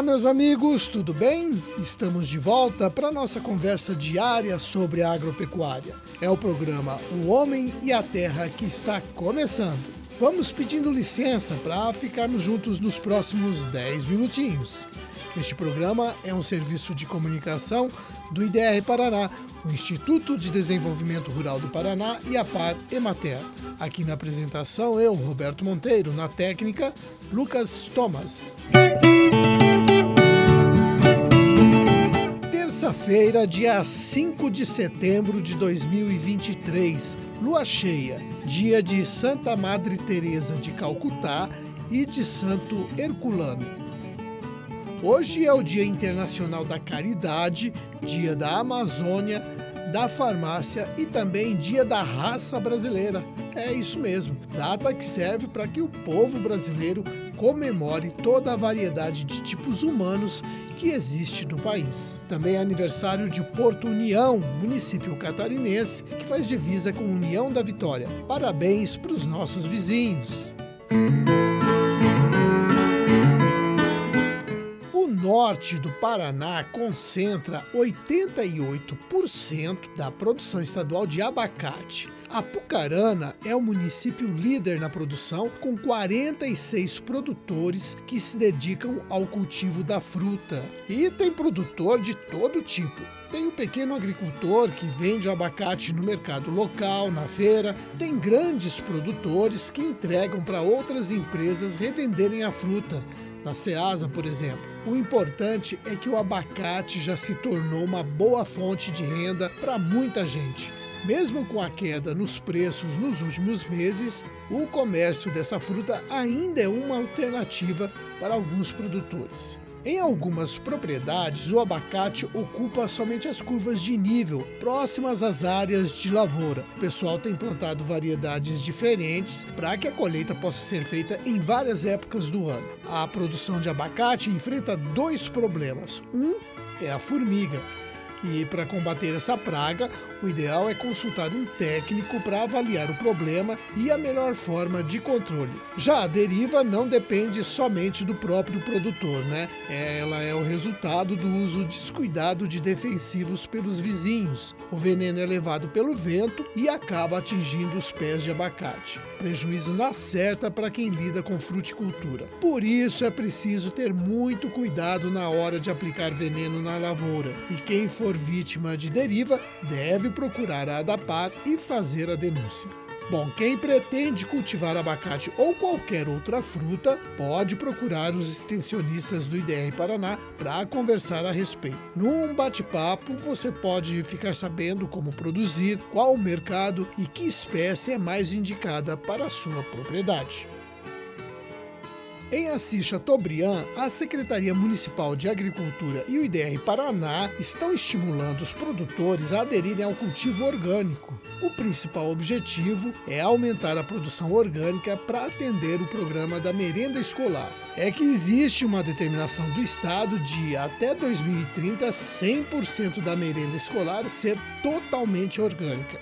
Olá, meus amigos, tudo bem? Estamos de volta para nossa conversa diária sobre a agropecuária. É o programa O Homem e a Terra que está começando. Vamos pedindo licença para ficarmos juntos nos próximos 10 minutinhos. Este programa é um serviço de comunicação do IDR Paraná, o Instituto de Desenvolvimento Rural do Paraná e a Par Emater. Aqui na apresentação, eu, Roberto Monteiro, na técnica, Lucas Thomas. Terça-feira, dia 5 de setembro de 2023, lua cheia, dia de Santa Madre Teresa de Calcutá e de Santo Herculano. Hoje é o Dia Internacional da Caridade, Dia da Amazônia, da Farmácia e também Dia da Raça Brasileira. É isso mesmo, data que serve para que o povo brasileiro comemore toda a variedade de tipos humanos que existe no país. Também é aniversário de Porto União, município catarinense, que faz divisa com União da Vitória. Parabéns para os nossos vizinhos. Norte do Paraná concentra 88% da produção estadual de abacate. Apucarana é o município líder na produção, com 46 produtores que se dedicam ao cultivo da fruta. E tem produtor de todo tipo. Tem o pequeno agricultor que vende o abacate no mercado local, na feira. Tem grandes produtores que entregam para outras empresas revenderem a fruta na Ceasa, por exemplo. O importante é que o abacate já se tornou uma boa fonte de renda para muita gente. Mesmo com a queda nos preços nos últimos meses, o comércio dessa fruta ainda é uma alternativa para alguns produtores. Em algumas propriedades, o abacate ocupa somente as curvas de nível, próximas às áreas de lavoura. O pessoal tem plantado variedades diferentes para que a colheita possa ser feita em várias épocas do ano. A produção de abacate enfrenta dois problemas. Um é a formiga, e para combater essa praga, o ideal é consultar um técnico para avaliar o problema e a melhor forma de controle. Já a deriva não depende somente do próprio produtor, né? Ela é o resultado do uso descuidado de defensivos pelos vizinhos. O veneno é levado pelo vento e acaba atingindo os pés de abacate. Prejuízo na certa para quem lida com fruticultura. Por isso é preciso ter muito cuidado na hora de aplicar veneno na lavoura. E quem for vítima de deriva, deve procurar a ADAPAR e fazer a denúncia. Bom, quem pretende cultivar abacate ou qualquer outra fruta pode procurar os extensionistas do IDR Paraná para conversar a respeito. Num bate-papo, você pode ficar sabendo como produzir, qual o mercado e que espécie é mais indicada para a sua propriedade. Em Assis Chateaubriand, a Secretaria Municipal de Agricultura e o IDR Paraná estão estimulando os produtores a aderirem ao cultivo orgânico. O principal objetivo é aumentar a produção orgânica para atender o programa da merenda escolar. É que existe uma determinação do Estado de, até 2030, 100% da merenda escolar ser totalmente orgânica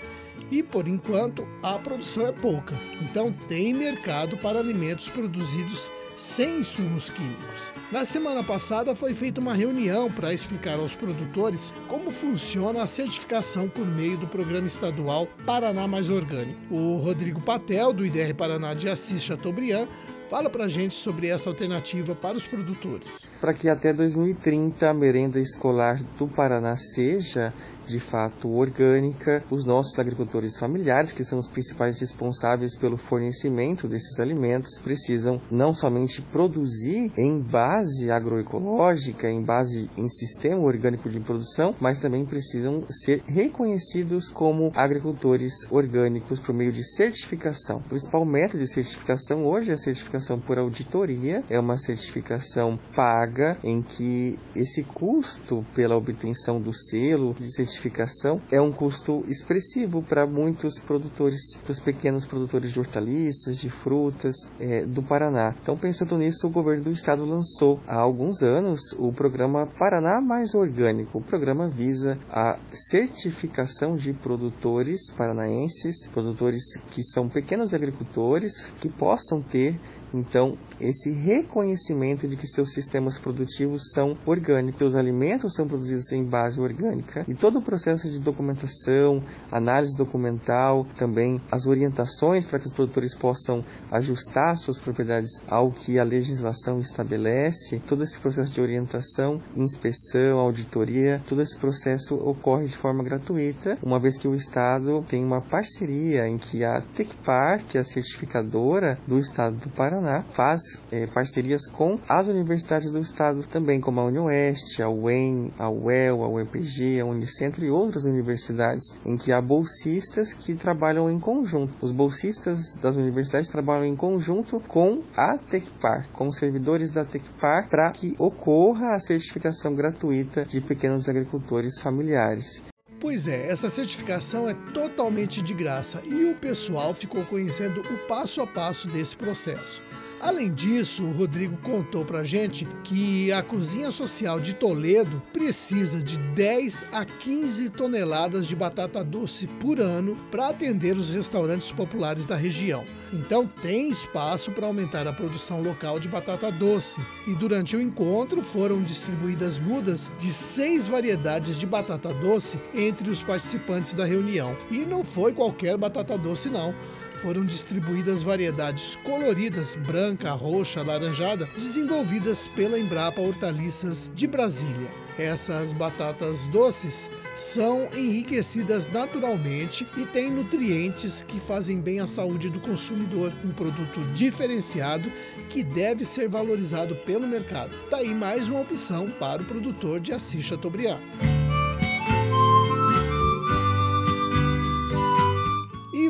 e por enquanto a produção é pouca. Então tem mercado para alimentos produzidos sem insumos químicos. Na semana passada foi feita uma reunião para explicar aos produtores como funciona a certificação por meio do programa estadual Paraná Mais Orgânico. O Rodrigo Patel, do IDR Paraná de Assis Chateaubriand, Fala pra gente sobre essa alternativa para os produtores. Para que até 2030 a merenda escolar do Paraná seja de fato orgânica. Os nossos agricultores familiares, que são os principais responsáveis pelo fornecimento desses alimentos, precisam não somente produzir em base agroecológica, em base em sistema orgânico de produção, mas também precisam ser reconhecidos como agricultores orgânicos por meio de certificação. O principal método de certificação hoje é a certificação por auditoria, é uma certificação paga em que esse custo pela obtenção do selo de certificação certificação é um custo expressivo para muitos produtores, para os pequenos produtores de hortaliças, de frutas é, do Paraná. Então, pensando nisso, o governo do estado lançou há alguns anos o programa Paraná Mais Orgânico. O programa visa a certificação de produtores paranaenses, produtores que são pequenos agricultores, que possam ter Então, esse reconhecimento de que seus sistemas produtivos são orgânicos, seus alimentos são produzidos em base orgânica e todo o processo de documentação, análise documental, também as orientações para que os produtores possam ajustar suas propriedades ao que a legislação estabelece, todo esse processo de orientação, inspeção, auditoria, todo esse processo ocorre de forma gratuita, uma vez que o Estado tem uma parceria em que a Tecpar, que é a certificadora do Estado do Paraná, faz é, parcerias com as universidades do Estado também, como a UniOeste, a UEM, a UEL, a UEPG, a Unicentro e outras universidades, em que há bolsistas que trabalham em conjunto. Os bolsistas das universidades trabalham em conjunto com a Tecpar, com os servidores da Tecpar, para que ocorra a certificação gratuita de pequenos agricultores familiares. Pois é, essa certificação é totalmente de graça e o pessoal ficou conhecendo o passo a passo desse processo. Além disso, o Rodrigo contou pra gente que a cozinha social de Toledo precisa de 10 a 15 toneladas de batata doce por ano para atender os restaurantes populares da região. Então tem espaço para aumentar a produção local de batata doce. E durante o encontro foram distribuídas mudas de seis variedades de batata doce entre os participantes da reunião. E não foi qualquer batata doce, não foram distribuídas variedades coloridas, branca, roxa, laranjada, desenvolvidas pela Embrapa Hortaliças de Brasília. Essas batatas doces são enriquecidas naturalmente e têm nutrientes que fazem bem à saúde do consumidor, um produto diferenciado que deve ser valorizado pelo mercado. Daí mais uma opção para o produtor de Assis Chateaubriand.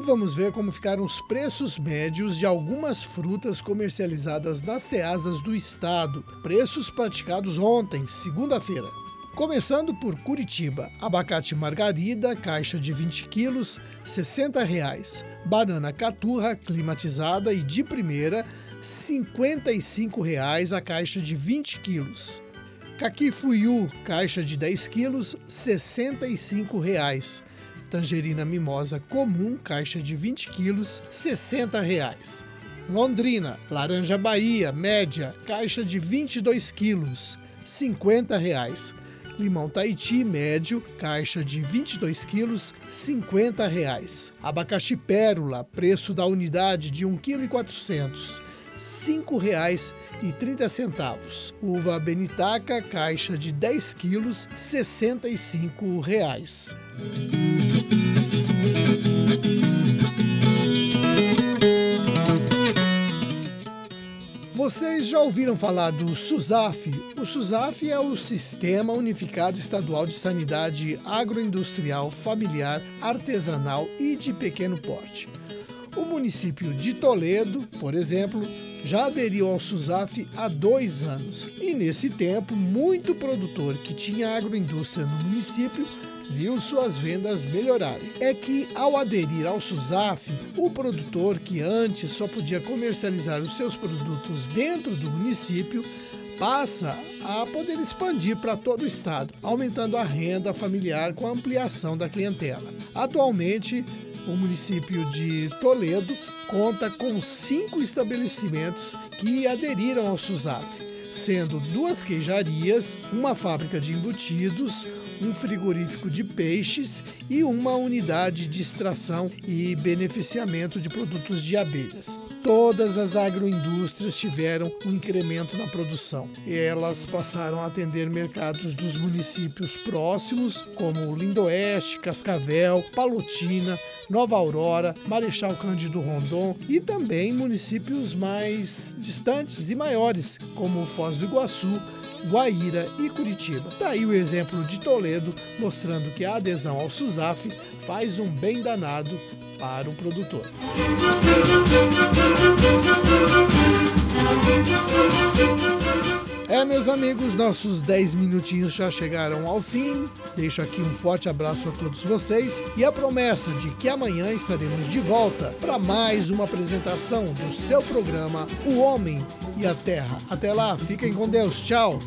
Vamos ver como ficaram os preços médios de algumas frutas comercializadas nas ceasas do estado. Preços praticados ontem, segunda-feira. Começando por Curitiba, abacate margarida, caixa de 20 quilos, 60 reais. Banana caturra, climatizada e de primeira, 55 reais a caixa de 20 quilos. Caqui fuiu, caixa de 10 quilos, 65 reais. Tangerina mimosa comum, caixa de 20 quilos, 60 reais. Londrina, laranja Bahia, média, caixa de 22 quilos, 50 reais. Limão Tahiti médio, caixa de 22 quilos, 50 reais. Abacaxi pérola, preço da unidade de 1,4 kg, R$ 5,30. Uva benitaca, caixa de 10 quilos, 65 reais. Vocês já ouviram falar do SUSAF? O SUSAF é o Sistema Unificado Estadual de Sanidade Agroindustrial, Familiar, Artesanal e de Pequeno Porte. O município de Toledo, por exemplo, já aderiu ao SUSAF há dois anos. E nesse tempo, muito produtor que tinha agroindústria no município viu suas vendas melhorarem. É que, ao aderir ao SUSAF, o produtor que antes só podia comercializar os seus produtos dentro do município passa a poder expandir para todo o estado, aumentando a renda familiar com a ampliação da clientela. Atualmente, o município de Toledo conta com cinco estabelecimentos que aderiram ao SUSAF, sendo duas queijarias, uma fábrica de embutidos, um frigorífico de peixes e uma unidade de extração e beneficiamento de produtos de abelhas. Todas as agroindústrias tiveram um incremento na produção. Elas passaram a atender mercados dos municípios próximos, como Lindoeste, Cascavel, Palotina, Nova Aurora, Marechal Cândido Rondon e também municípios mais distantes e maiores, como Foz do Iguaçu, Guaíra e Curitiba. Daí tá o exemplo de Toledo, mostrando que a adesão ao SUSAF faz um bem danado para o produtor. É, meus amigos, nossos 10 minutinhos já chegaram ao fim. Deixo aqui um forte abraço a todos vocês e a promessa de que amanhã estaremos de volta para mais uma apresentação do seu programa O Homem e a Terra. Até lá, fiquem com Deus. Tchau.